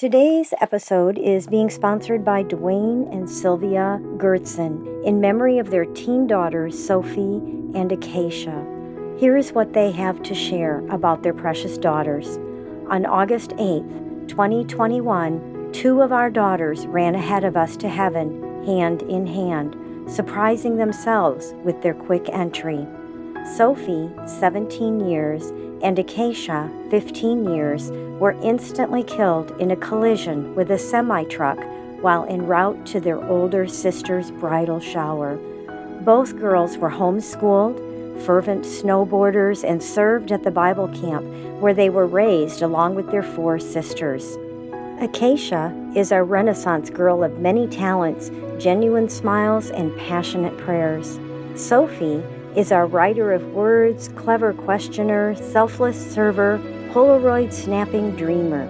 Today's episode is being sponsored by Duane and Sylvia Goertzen in memory of their teen daughters, Sophie and Acacia. Here is what they have to share about their precious daughters. On August 8th, 2021, two of our daughters ran ahead of us to heaven, hand in hand, surprising themselves with their quick entry. Sophie, 17 years, and Acacia, 15 years, were instantly killed in a collision with a semi truck while en route to their older sister's bridal shower. Both girls were homeschooled, fervent snowboarders, and served at the Bible camp where they were raised along with their four sisters. Acacia is a Renaissance girl of many talents, genuine smiles, and passionate prayers. Sophie is our writer of words, clever questioner, selfless server, Polaroid snapping dreamer.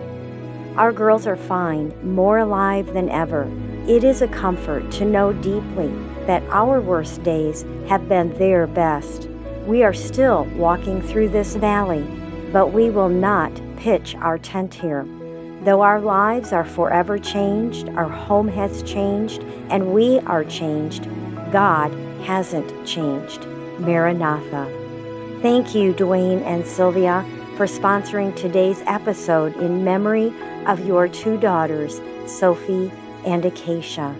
Our girls are fine, more alive than ever. It is a comfort to know deeply that our worst days have been their best. We are still walking through this valley, but we will not pitch our tent here. Though our lives are forever changed, our home has changed, and we are changed, God hasn't changed. Maranatha. Thank you, Duane and Sylvia, for sponsoring today's episode in memory of your two daughters, Sophie and Acacia.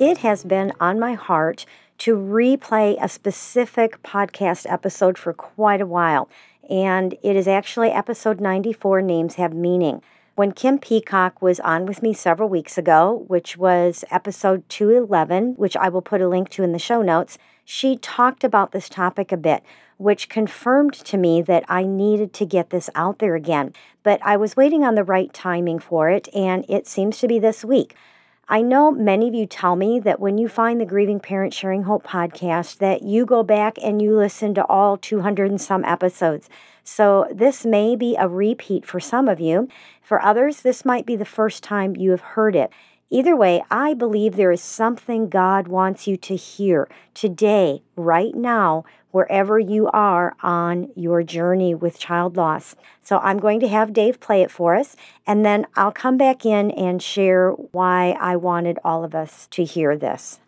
It has been on my heart to replay a specific podcast episode for quite a while, and it is actually episode 94 Names Have Meaning. When Kim Peacock was on with me several weeks ago, which was episode 211, which I will put a link to in the show notes, she talked about this topic a bit, which confirmed to me that I needed to get this out there again. But I was waiting on the right timing for it, and it seems to be this week. I know many of you tell me that when you find the Grieving Parent Sharing Hope podcast that you go back and you listen to all 200 and some episodes. So this may be a repeat for some of you. For others, this might be the first time you have heard it. Either way, I believe there is something God wants you to hear today, right now, wherever you are on your journey with child loss. So I'm going to have Dave play it for us, and then I'll come back in and share why I wanted all of us to hear this.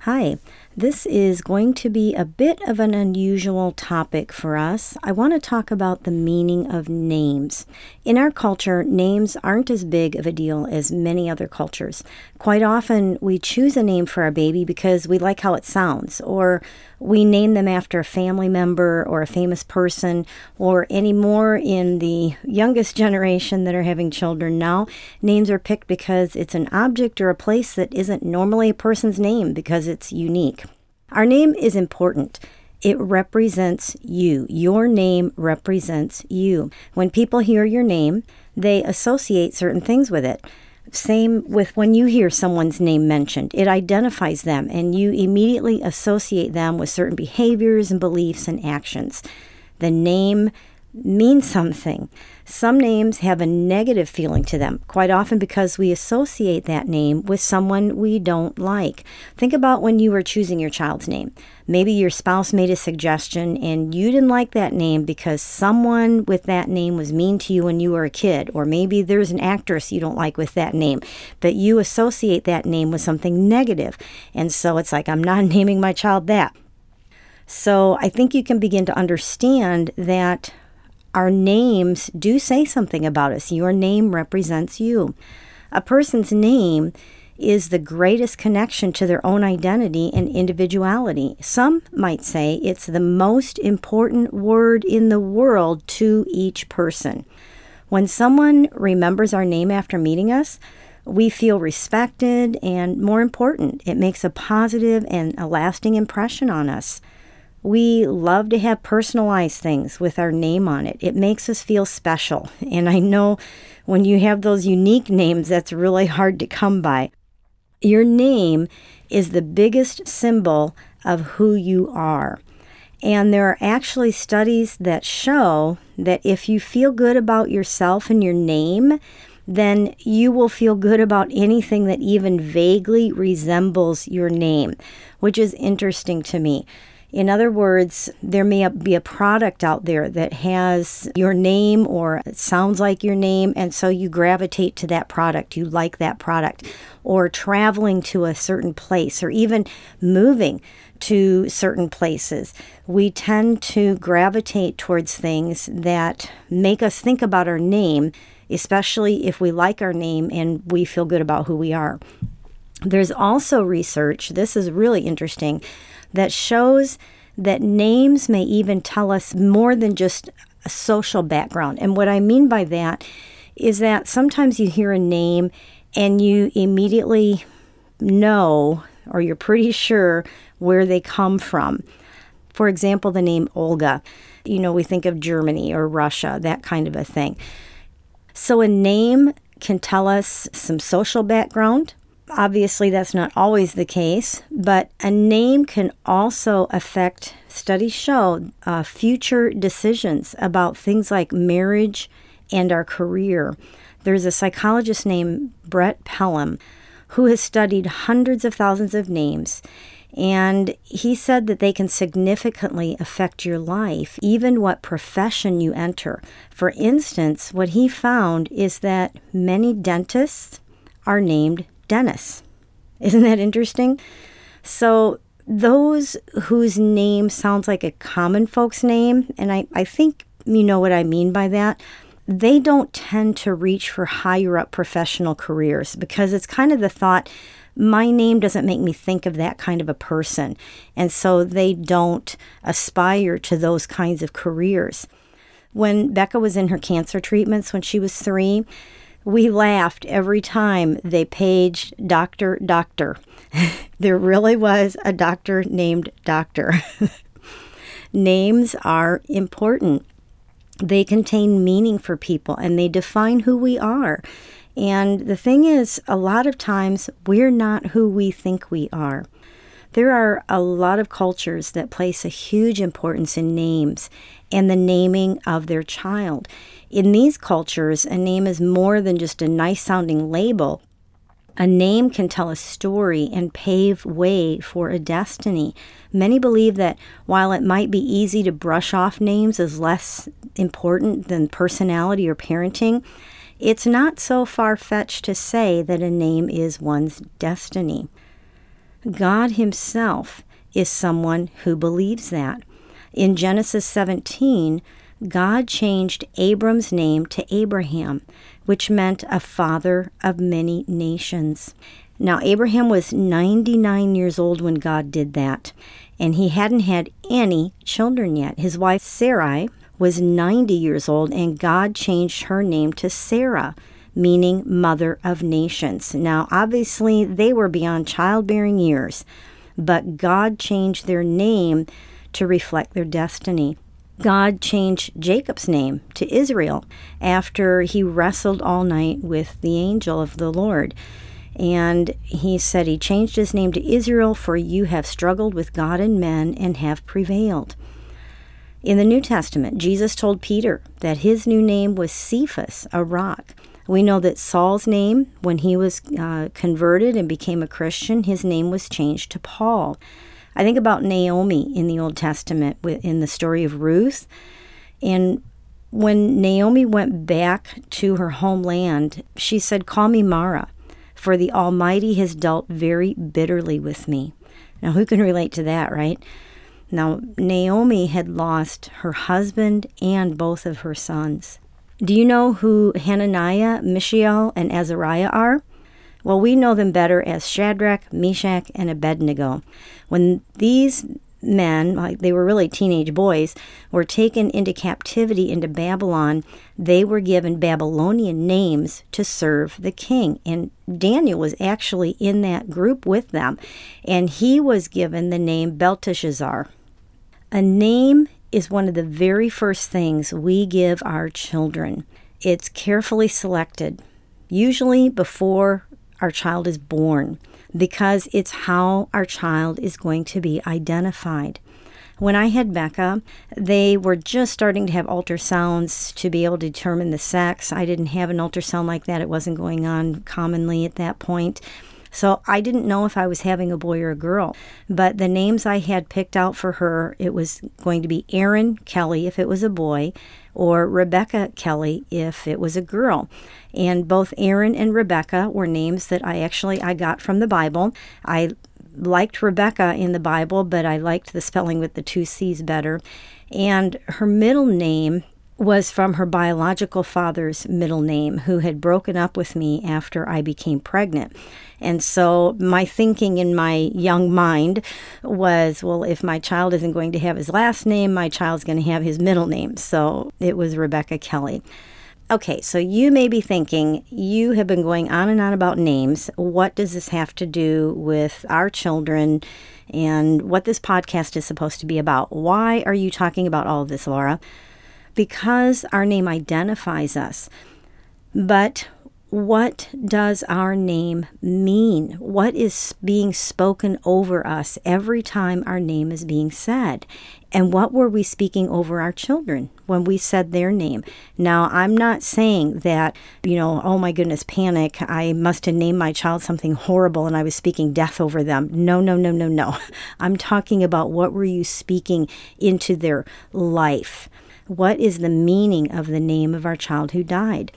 Hi, this is going to be a bit of an unusual topic for us. I want to talk about the meaning of names. In our culture, names aren't as big of a deal as many other cultures. Quite often, we choose a name for our baby because we like how it sounds, or we name them after a family member or a famous person, or any more in the youngest generation that are having children now, names are picked because it's an object or a place that isn't normally a person's name because it's unique. Our name is important. It represents you. Your name represents you. When people hear your name, they associate certain things with it. Same with when you hear someone's name mentioned, it identifies them and you immediately associate them with certain behaviors and beliefs and actions. The name mean something. Some names have a negative feeling to them, quite often because we associate that name with someone we don't like. Think about when you were choosing your child's name. Maybe your spouse made a suggestion and you didn't like that name because someone with that name was mean to you when you were a kid, or maybe there's an actress you don't like with that name, but you associate that name with something negative. And so it's like, I'm not naming my child that. So I think you can begin to understand that our names do say something about us. Your name represents you. A person's name is the greatest connection to their own identity and individuality. Some might say it's the most important word in the world to each person. When someone remembers our name after meeting us, we feel respected and more important, it makes a positive and a lasting impression on us. We love to have personalized things with our name on it. It makes us feel special. And I know when you have those unique names, that's really hard to come by. Your name is the biggest symbol of who you are. And there are actually studies that show that if you feel good about yourself and your name, then you will feel good about anything that even vaguely resembles your name, which is interesting to me. In other words, there may be a product out there that has your name or sounds like your name, and so you gravitate to that product. You like that product. Or traveling to a certain place, or even moving to certain places. We tend to gravitate towards things that make us think about our name, especially if we like our name and we feel good about who we are. There's also research, this is really interesting that shows that names may even tell us more than just a social background. And what I mean by that is that sometimes you hear a name and you immediately know or you're pretty sure where they come from. For example, the name Olga. You know, we think of Germany or Russia, that kind of a thing. So a name can tell us some social background, Obviously, that's not always the case, but a name can also affect, studies show, uh, future decisions about things like marriage and our career. There's a psychologist named Brett Pelham who has studied hundreds of thousands of names. And he said that they can significantly affect your life, even what profession you enter. For instance, what he found is that many dentists are named Dennis. Isn't that interesting? So, those whose name sounds like a common folks name, and I, I think you know what I mean by that, they don't tend to reach for higher up professional careers because it's kind of the thought, my name doesn't make me think of that kind of a person. And so they don't aspire to those kinds of careers. When Becca was in her cancer treatments when she was three, we laughed every time they paged Dr. Doctor. there really was a doctor named Doctor. Names are important. They contain meaning for people and they define who we are. And the thing is, a lot of times we're not who we think we are. There are a lot of cultures that place a huge importance in names and the naming of their child. In these cultures, a name is more than just a nice sounding label. A name can tell a story and pave way for a destiny. Many believe that while it might be easy to brush off names as less important than personality or parenting, it's not so far fetched to say that a name is one's destiny. God Himself is someone who believes that. In Genesis 17, God changed Abram's name to Abraham, which meant a father of many nations. Now, Abraham was 99 years old when God did that, and he hadn't had any children yet. His wife Sarai was 90 years old, and God changed her name to Sarah, meaning mother of nations. Now, obviously, they were beyond childbearing years, but God changed their name to reflect their destiny. God changed Jacob's name to Israel after he wrestled all night with the angel of the Lord. And he said he changed his name to Israel, for you have struggled with God and men and have prevailed. In the New Testament, Jesus told Peter that his new name was Cephas, a rock. We know that Saul's name, when he was uh, converted and became a Christian, his name was changed to Paul. I think about Naomi in the Old Testament in the story of Ruth. And when Naomi went back to her homeland, she said, Call me Mara, for the Almighty has dealt very bitterly with me. Now, who can relate to that, right? Now, Naomi had lost her husband and both of her sons. Do you know who Hananiah, Mishael, and Azariah are? Well, we know them better as Shadrach, Meshach, and Abednego. When these men, like they were really teenage boys, were taken into captivity into Babylon, they were given Babylonian names to serve the king. And Daniel was actually in that group with them, and he was given the name Belteshazzar. A name is one of the very first things we give our children. It's carefully selected, usually before our child is born because it's how our child is going to be identified. When I had Becca, they were just starting to have ultrasounds to be able to determine the sex. I didn't have an ultrasound like that, it wasn't going on commonly at that point. So I didn't know if I was having a boy or a girl. But the names I had picked out for her, it was going to be Aaron Kelly if it was a boy, or Rebecca Kelly if it was a girl. And both Aaron and Rebecca were names that I actually I got from the Bible. I liked Rebecca in the Bible, but I liked the spelling with the two C's better. And her middle name was from her biological father's middle name, who had broken up with me after I became pregnant. And so my thinking in my young mind was, well, if my child isn't going to have his last name, my child's going to have his middle name. So it was Rebecca Kelly. Okay, so you may be thinking, you have been going on and on about names. What does this have to do with our children and what this podcast is supposed to be about? Why are you talking about all of this, Laura? Because our name identifies us. But what does our name mean? What is being spoken over us every time our name is being said? And what were we speaking over our children when we said their name? Now, I'm not saying that, you know, oh my goodness, panic, I must have named my child something horrible and I was speaking death over them. No, no, no, no, no. I'm talking about what were you speaking into their life? What is the meaning of the name of our child who died?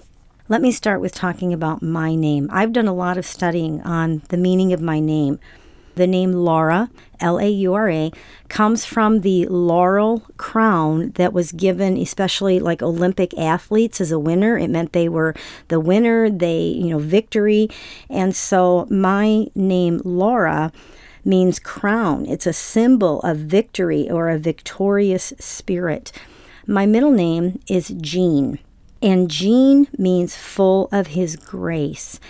Let me start with talking about my name. I've done a lot of studying on the meaning of my name. The name Laura, L A U R A, comes from the laurel crown that was given, especially like Olympic athletes, as a winner. It meant they were the winner, they, you know, victory. And so my name, Laura, means crown. It's a symbol of victory or a victorious spirit. My middle name is Jean. And Jean means full of his grace.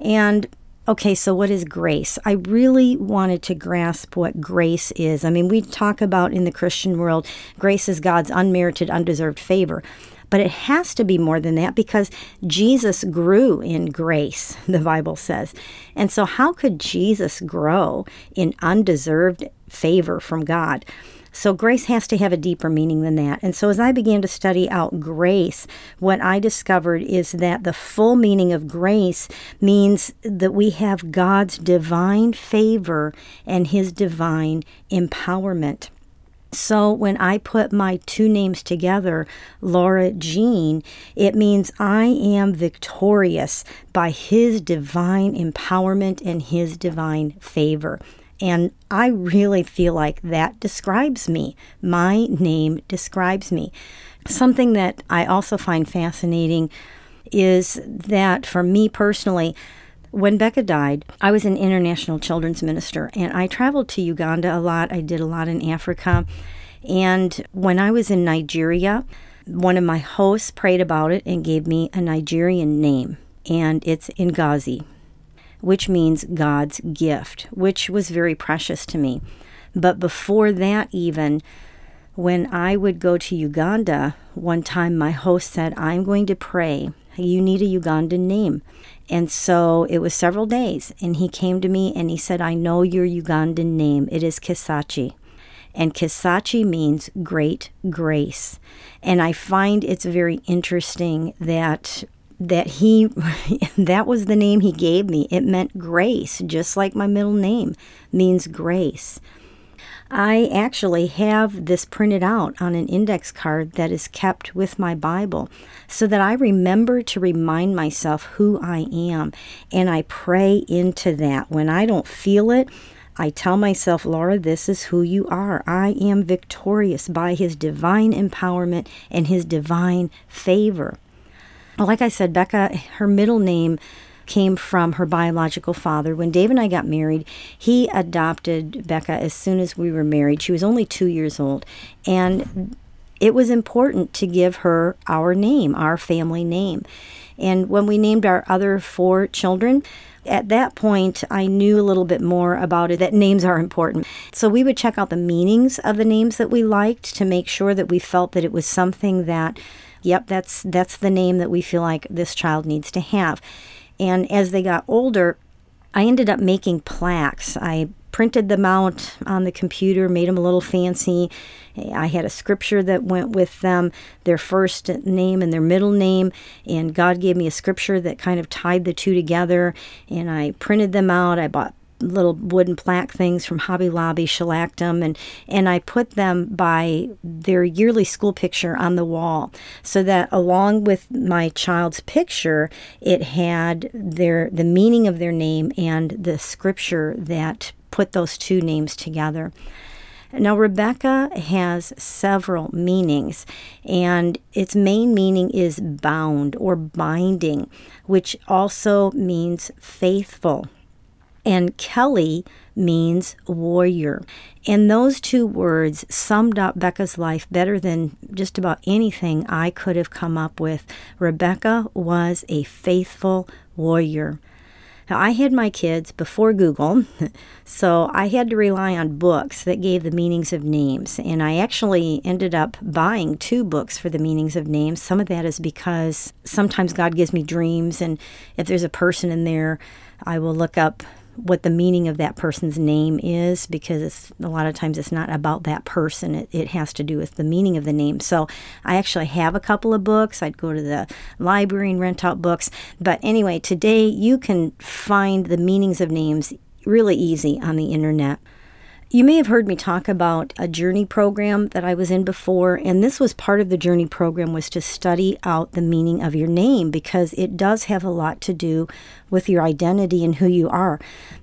And okay, so what is grace? I really wanted to grasp what grace is. I mean, we talk about in the Christian world, grace is God's unmerited, undeserved favor. But it has to be more than that because Jesus grew in grace, the Bible says. And so, how could Jesus grow in undeserved favor from God? So grace has to have a deeper meaning than that. And so as I began to study out grace, what I discovered is that the full meaning of grace means that we have God's divine favor and his divine empowerment. So when I put my two names together, Laura Jean, it means I am victorious by His divine empowerment and His divine favor. And I really feel like that describes me. My name describes me. Something that I also find fascinating is that for me personally, when Becca died, I was an international children's minister and I traveled to Uganda a lot. I did a lot in Africa. And when I was in Nigeria, one of my hosts prayed about it and gave me a Nigerian name, and it's Ngozi which means God's gift, which was very precious to me. But before that, even, when I would go to Uganda, one time my host said, I'm going to pray. You need a Ugandan name. And so it was several days, and he came to me and he said, I know your Ugandan name. It is Kisachi. And Kisachi means great grace. And I find it's very interesting that that he that was the name he gave me it meant grace just like my middle name means grace i actually have this printed out on an index card that is kept with my bible so that i remember to remind myself who i am and i pray into that when i don't feel it I tell myself, Laura, this is who you are. I am victorious by his divine empowerment and his divine favor. Like I said, Becca, her middle name came from her biological father. When Dave and I got married, he adopted Becca as soon as we were married. She was only two years old. And it was important to give her our name, our family name. And when we named our other four children, at that point, I knew a little bit more about it that names are important. So we would check out the meanings of the names that we liked to make sure that we felt that it was something that yep, that's that's the name that we feel like this child needs to have. And as they got older, I ended up making plaques. I printed them out on the computer, made them a little fancy. I had a scripture that went with them, their first name and their middle name, and God gave me a scripture that kind of tied the two together. And I printed them out. I bought little wooden plaque things from Hobby Lobby, shellacked them, and, and I put them by their yearly school picture on the wall so that along with my child's picture, it had their the meaning of their name and the scripture that put those two names together. Now, Rebecca has several meanings, and its main meaning is bound or binding, which also means faithful. And Kelly means warrior. And those two words summed up Becca's life better than just about anything I could have come up with. Rebecca was a faithful warrior. Now, I had my kids before Google, so I had to rely on books that gave the meanings of names. And I actually ended up buying two books for the meanings of names. Some of that is because sometimes God gives me dreams, and if there's a person in there, I will look up what the meaning of that person's name is because a lot of times it's not about that person. It, it has to do with the meaning of the name. So i actually have a couple of books. I'd go to the library and rent out books. But anyway today you can find the meanings of names really easy on the internet you may have heard me talk about a journey program that I was in before, and this was part of the journey program was to study out the meaning of your name because it does have a lot to do with your identity and who you are.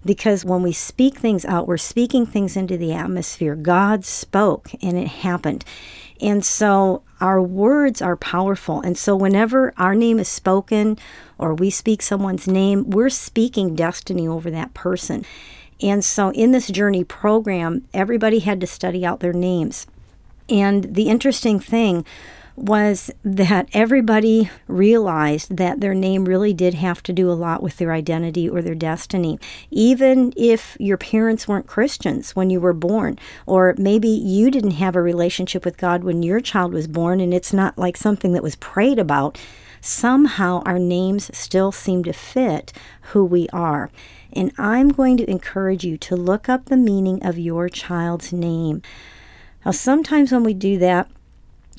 Because when we speak things out, we're speaking things into the atmosphere. God spoke and it happened. And so our words are powerful. And so whenever our name is spoken or we speak someone's name, we're speaking destiny over that person. And so in this journey program, everybody had to study out their names. And the interesting thing was that everybody realized that their name really did have to do a lot with their identity or their destiny. Even if your parents weren't Christians when you were born, or maybe you didn't have a relationship with God when your child was born and it's not like something that was prayed about, somehow our names still seem to fit who we are. And I'm going to encourage you to look up the meaning of your child's name. Now, sometimes when we do that,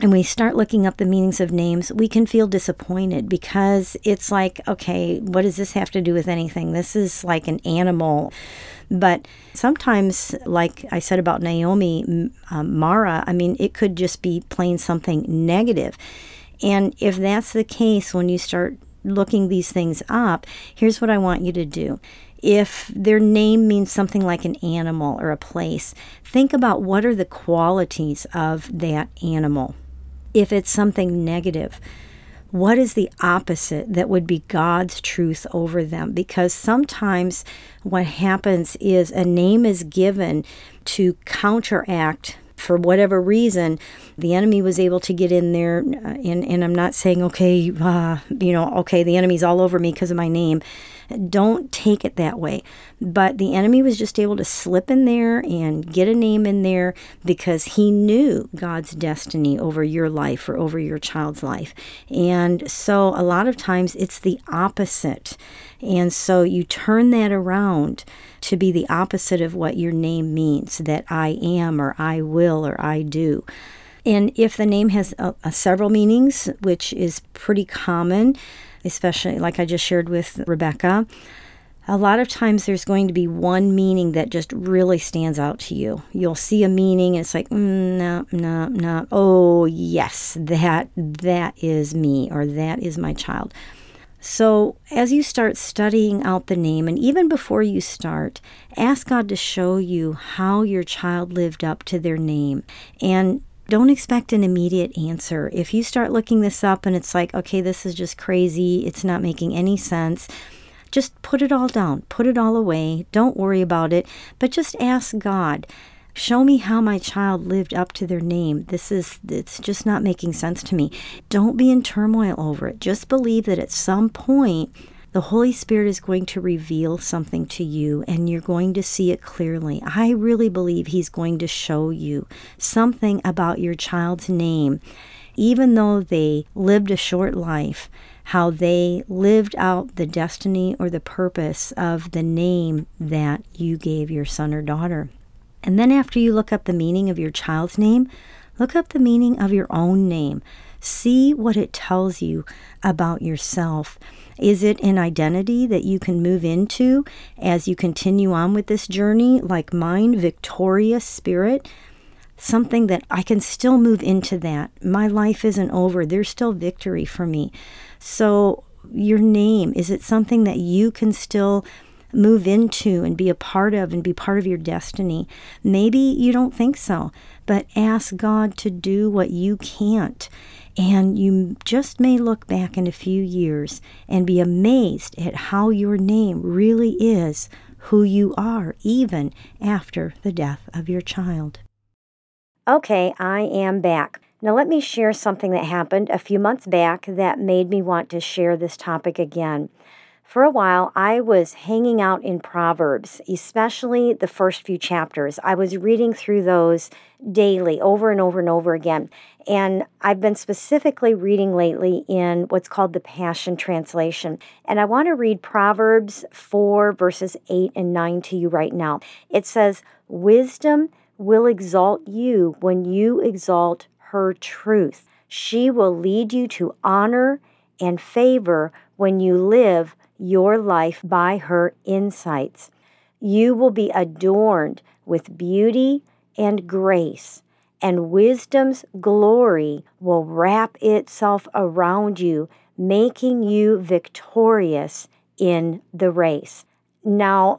and we start looking up the meanings of names, we can feel disappointed because it's like, okay, what does this have to do with anything? This is like an animal. But sometimes, like I said about Naomi, um, Mara, I mean, it could just be plain something negative. And if that's the case, when you start looking these things up, here's what I want you to do if their name means something like an animal or a place, think about what are the qualities of that animal. If it's something negative, what is the opposite that would be God's truth over them? Because sometimes what happens is a name is given to counteract for whatever reason, the enemy was able to get in there. Uh, and, and I'm not saying, okay, uh, you know, okay, the enemy's all over me because of my name. Don't take it that way. But the enemy was just able to slip in there and get a name in there because he knew God's destiny over your life or over your child's life. And so a lot of times it's the opposite. And so you turn that around to be the opposite of what your name means that I am or I will or I do. And if the name has uh, uh, several meanings, which is pretty common, especially like I just shared with Rebecca, a lot of times there's going to be one meaning that just really stands out to you. You'll see a meaning and it's like, mm, no, no, no. Oh, yes, that that is me or that is my child. So, as you start studying out the name, and even before you start, ask God to show you how your child lived up to their name. And don't expect an immediate answer. If you start looking this up and it's like, okay, this is just crazy, it's not making any sense, just put it all down, put it all away. Don't worry about it, but just ask God. Show me how my child lived up to their name. This is, it's just not making sense to me. Don't be in turmoil over it. Just believe that at some point the Holy Spirit is going to reveal something to you and you're going to see it clearly. I really believe He's going to show you something about your child's name, even though they lived a short life, how they lived out the destiny or the purpose of the name that you gave your son or daughter. And then, after you look up the meaning of your child's name, look up the meaning of your own name. See what it tells you about yourself. Is it an identity that you can move into as you continue on with this journey, like mine, victorious spirit? Something that I can still move into that. My life isn't over. There's still victory for me. So, your name, is it something that you can still move into and be a part of and be part of your destiny. Maybe you don't think so, but ask God to do what you can't. And you just may look back in a few years and be amazed at how your name really is who you are, even after the death of your child. Okay, I am back. Now, let me share something that happened a few months back that made me want to share this topic again. For a while, I was hanging out in Proverbs, especially the first few chapters. I was reading through those daily, over and over and over again. And I've been specifically reading lately in what's called the Passion Translation. And I want to read Proverbs 4, verses 8 and 9 to you right now. It says, Wisdom will exalt you when you exalt her truth. She will lead you to honor and favor when you live your life by her insights. You will be adorned with beauty and grace, and wisdom's glory will wrap itself around you, making you victorious in the race. Now,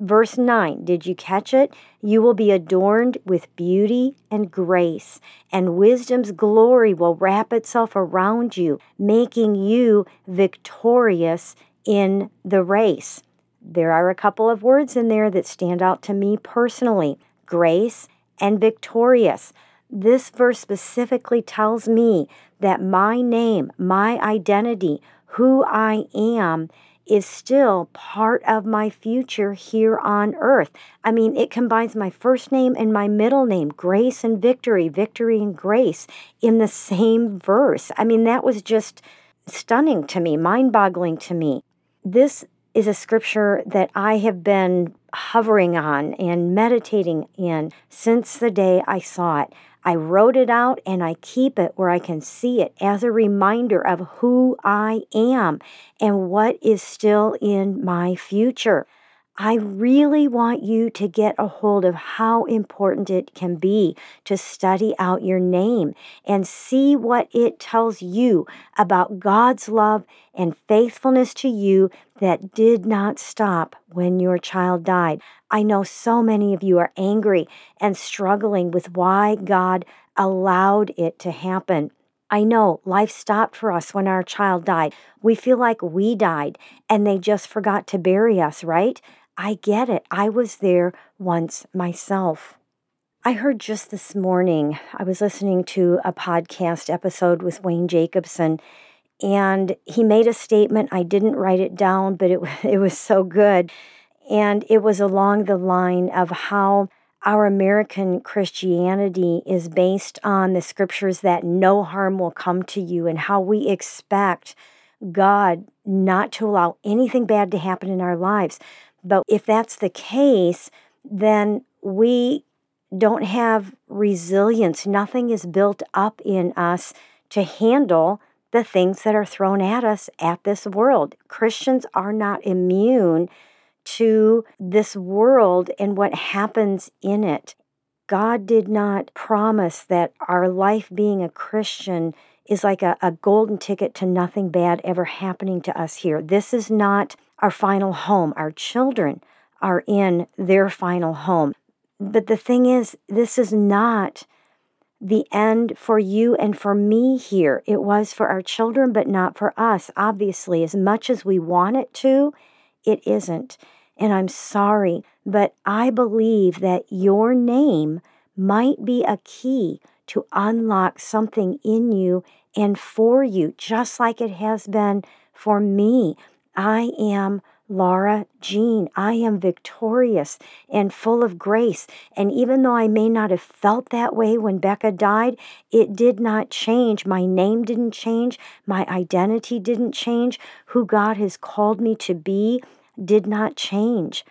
verse 9, did you catch it? You will be adorned with beauty and grace, and wisdom's glory will wrap itself around you, making you victorious in the race. There are a couple of words in there that stand out to me personally grace and victorious. This verse specifically tells me that my name, my identity, who I am, is still part of my future here on earth. I mean, it combines my first name and my middle name, grace and victory, victory and grace, in the same verse. I mean, that was just stunning to me, mind boggling to me. This is a scripture that I have been hovering on and meditating in since the day I saw it. I wrote it out and I keep it where I can see it as a reminder of who I am and what is still in my future. I really want you to get a hold of how important it can be to study out your name and see what it tells you about God's love and faithfulness to you that did not stop when your child died. I know so many of you are angry and struggling with why God allowed it to happen. I know life stopped for us when our child died. We feel like we died and they just forgot to bury us, right? I get it. I was there once myself. I heard just this morning, I was listening to a podcast episode with Wayne Jacobsen, and he made a statement. I didn't write it down, but it, it was so good. And it was along the line of how our American Christianity is based on the scriptures that no harm will come to you, and how we expect God not to allow anything bad to happen in our lives. But if that's the case, then we don't have resilience. Nothing is built up in us to handle the things that are thrown at us at this world. Christians are not immune to this world and what happens in it. God did not promise that our life being a Christian is like a, a golden ticket to nothing bad ever happening to us here. This is not our final home. Our children are in their final home. But the thing is, this is not the end for you and for me here. It was for our children, but not for us. Obviously, as much as we want it to, it isn't. And I'm sorry, but I believe that your name might be a key to unlock something in you and for you, just like it has been for me. I am Laura Jean, I am victorious and full of grace. And even though I may not have felt that way when Becca died, it did not change. My name didn't change. My identity didn't change. Who God has called me to be did not change.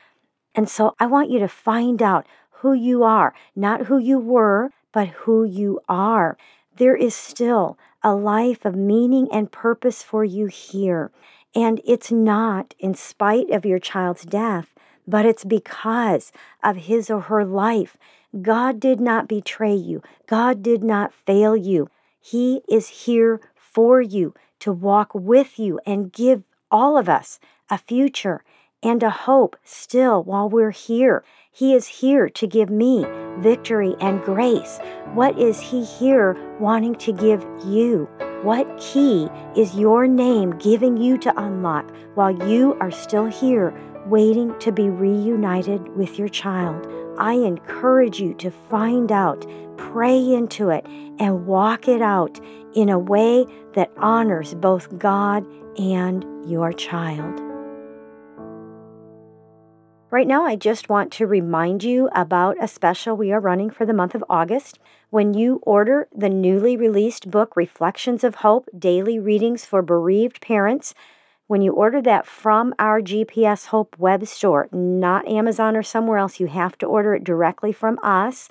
And so I want you to find out who you are, not who you were, but who you are. There is still a life of meaning and purpose for you here. And it's not in spite of your child's death, but it's because of his or her life. God did not betray you, God did not fail you. He is here for you to walk with you and give all of us a future and a hope still while we're here. He is here to give me victory and grace. What is He here wanting to give you? What key is your name giving you to unlock while you are still here waiting to be reunited with your child? I encourage you to find out, pray into it, and walk it out in a way that honors both God and your child. Right now, I just want to remind you about a special we are running for the month of August. When you order the newly released book, Reflections of Hope Daily Readings for Bereaved Parents, when you order that from our GPS Hope web store, not Amazon or somewhere else, you have to order it directly from us.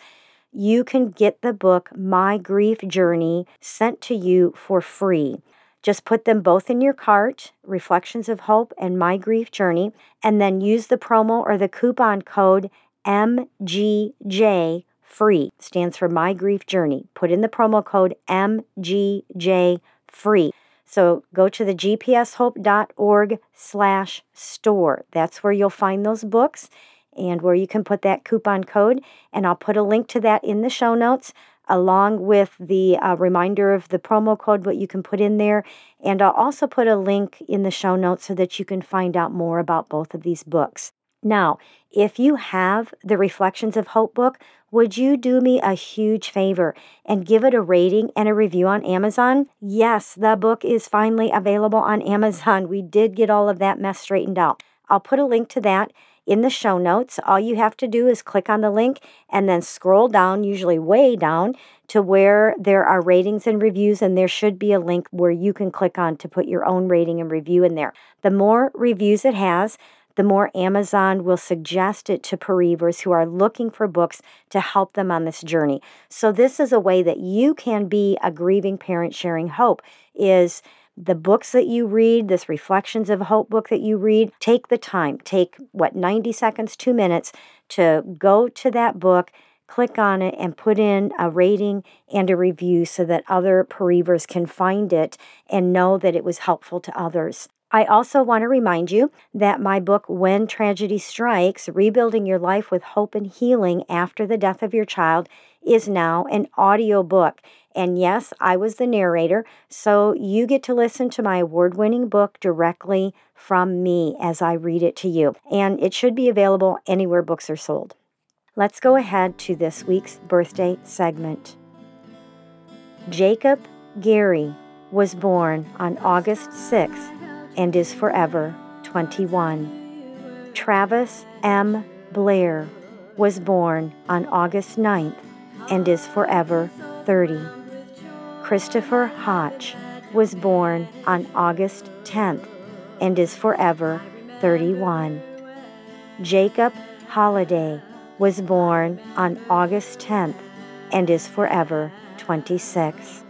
You can get the book, My Grief Journey, sent to you for free. Just put them both in your cart, Reflections of Hope and My Grief Journey, and then use the promo or the coupon code MGJ free. Stands for My Grief Journey. Put in the promo code MGJ free. So go to the gpshope.org slash store. That's where you'll find those books and where you can put that coupon code. And I'll put a link to that in the show notes along with the uh, reminder of the promo code, what you can put in there. And I'll also put a link in the show notes so that you can find out more about both of these books. Now, if you have the Reflections of Hope book, would you do me a huge favor and give it a rating and a review on Amazon? Yes, the book is finally available on Amazon. We did get all of that mess straightened out. I'll put a link to that in the show notes. All you have to do is click on the link and then scroll down, usually way down, to where there are ratings and reviews, and there should be a link where you can click on to put your own rating and review in there. The more reviews it has, the more Amazon will suggest it to bereavers who are looking for books to help them on this journey. So this is a way that you can be a grieving parent sharing hope is the books that you read, this Reflections of Hope book that you read, take the time. Take what, 90 seconds, two minutes to go to that book, click on it, and put in a rating and a review so that other bereavers can find it and know that it was helpful to others. I also want to remind you that my book, When Tragedy Strikes Rebuilding Your Life with Hope and Healing After the Death of Your Child, is now an audio book. And yes, I was the narrator, so you get to listen to my award winning book directly from me as I read it to you. And it should be available anywhere books are sold. Let's go ahead to this week's birthday segment. Jacob Gary was born on August 6th and is forever 21. Travis M. Blair was born on August 9th and is forever 30. Christopher Hotch was born on August 10th and is forever 31. Jacob Holiday was born on August 10th and is forever 26.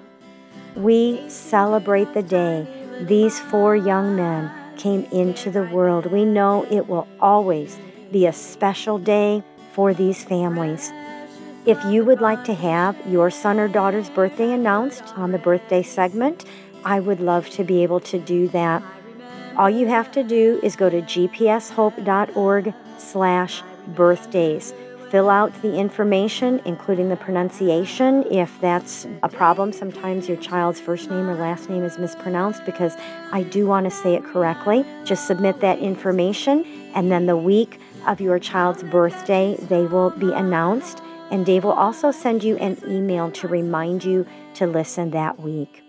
We celebrate the day these four young men came into the world. We know it will always be a special day for these families. If you would like to have your son or daughter's birthday announced on the birthday segment, I would love to be able to do that. All you have to do is go to gpshope.org slash birthdays. Fill out the information, including the pronunciation. If that's a problem, sometimes your child's first name or last name is mispronounced because I do want to say it correctly. Just submit that information, and then the week of your child's birthday, they will be announced and Dave will also send you an email to remind you to listen that week.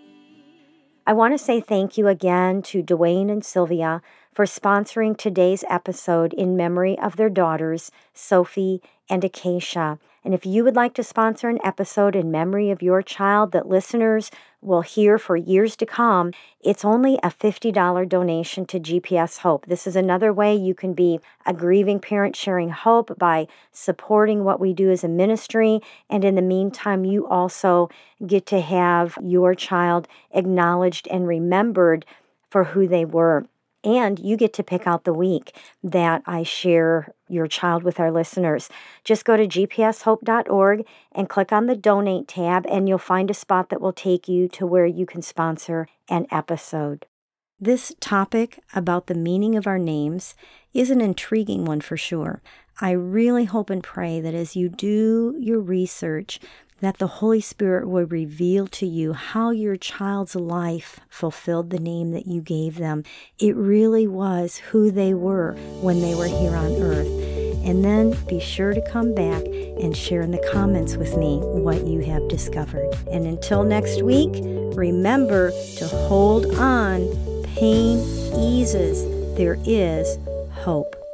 I want to say thank you again to Duane and Sylvia for sponsoring today's episode in memory of their daughters, Sophie and Acacia. And if you would like to sponsor an episode in memory of your child that listeners will hear for years to come, it's only a $50 donation to GPS Hope. This is another way you can be a grieving parent sharing hope by supporting what we do as a ministry. And in the meantime, you also get to have your child acknowledged and remembered for who they were. And you get to pick out the week that I share your child with our listeners. Just go to gpshope.org and click on the donate tab, and you'll find a spot that will take you to where you can sponsor an episode. This topic about the meaning of our names is an intriguing one for sure. I really hope and pray that as you do your research, that the Holy Spirit would reveal to you how your child's life fulfilled the name that you gave them. It really was who they were when they were here on earth. And then be sure to come back and share in the comments with me what you have discovered. And until next week, remember to hold on. Pain eases. There is hope.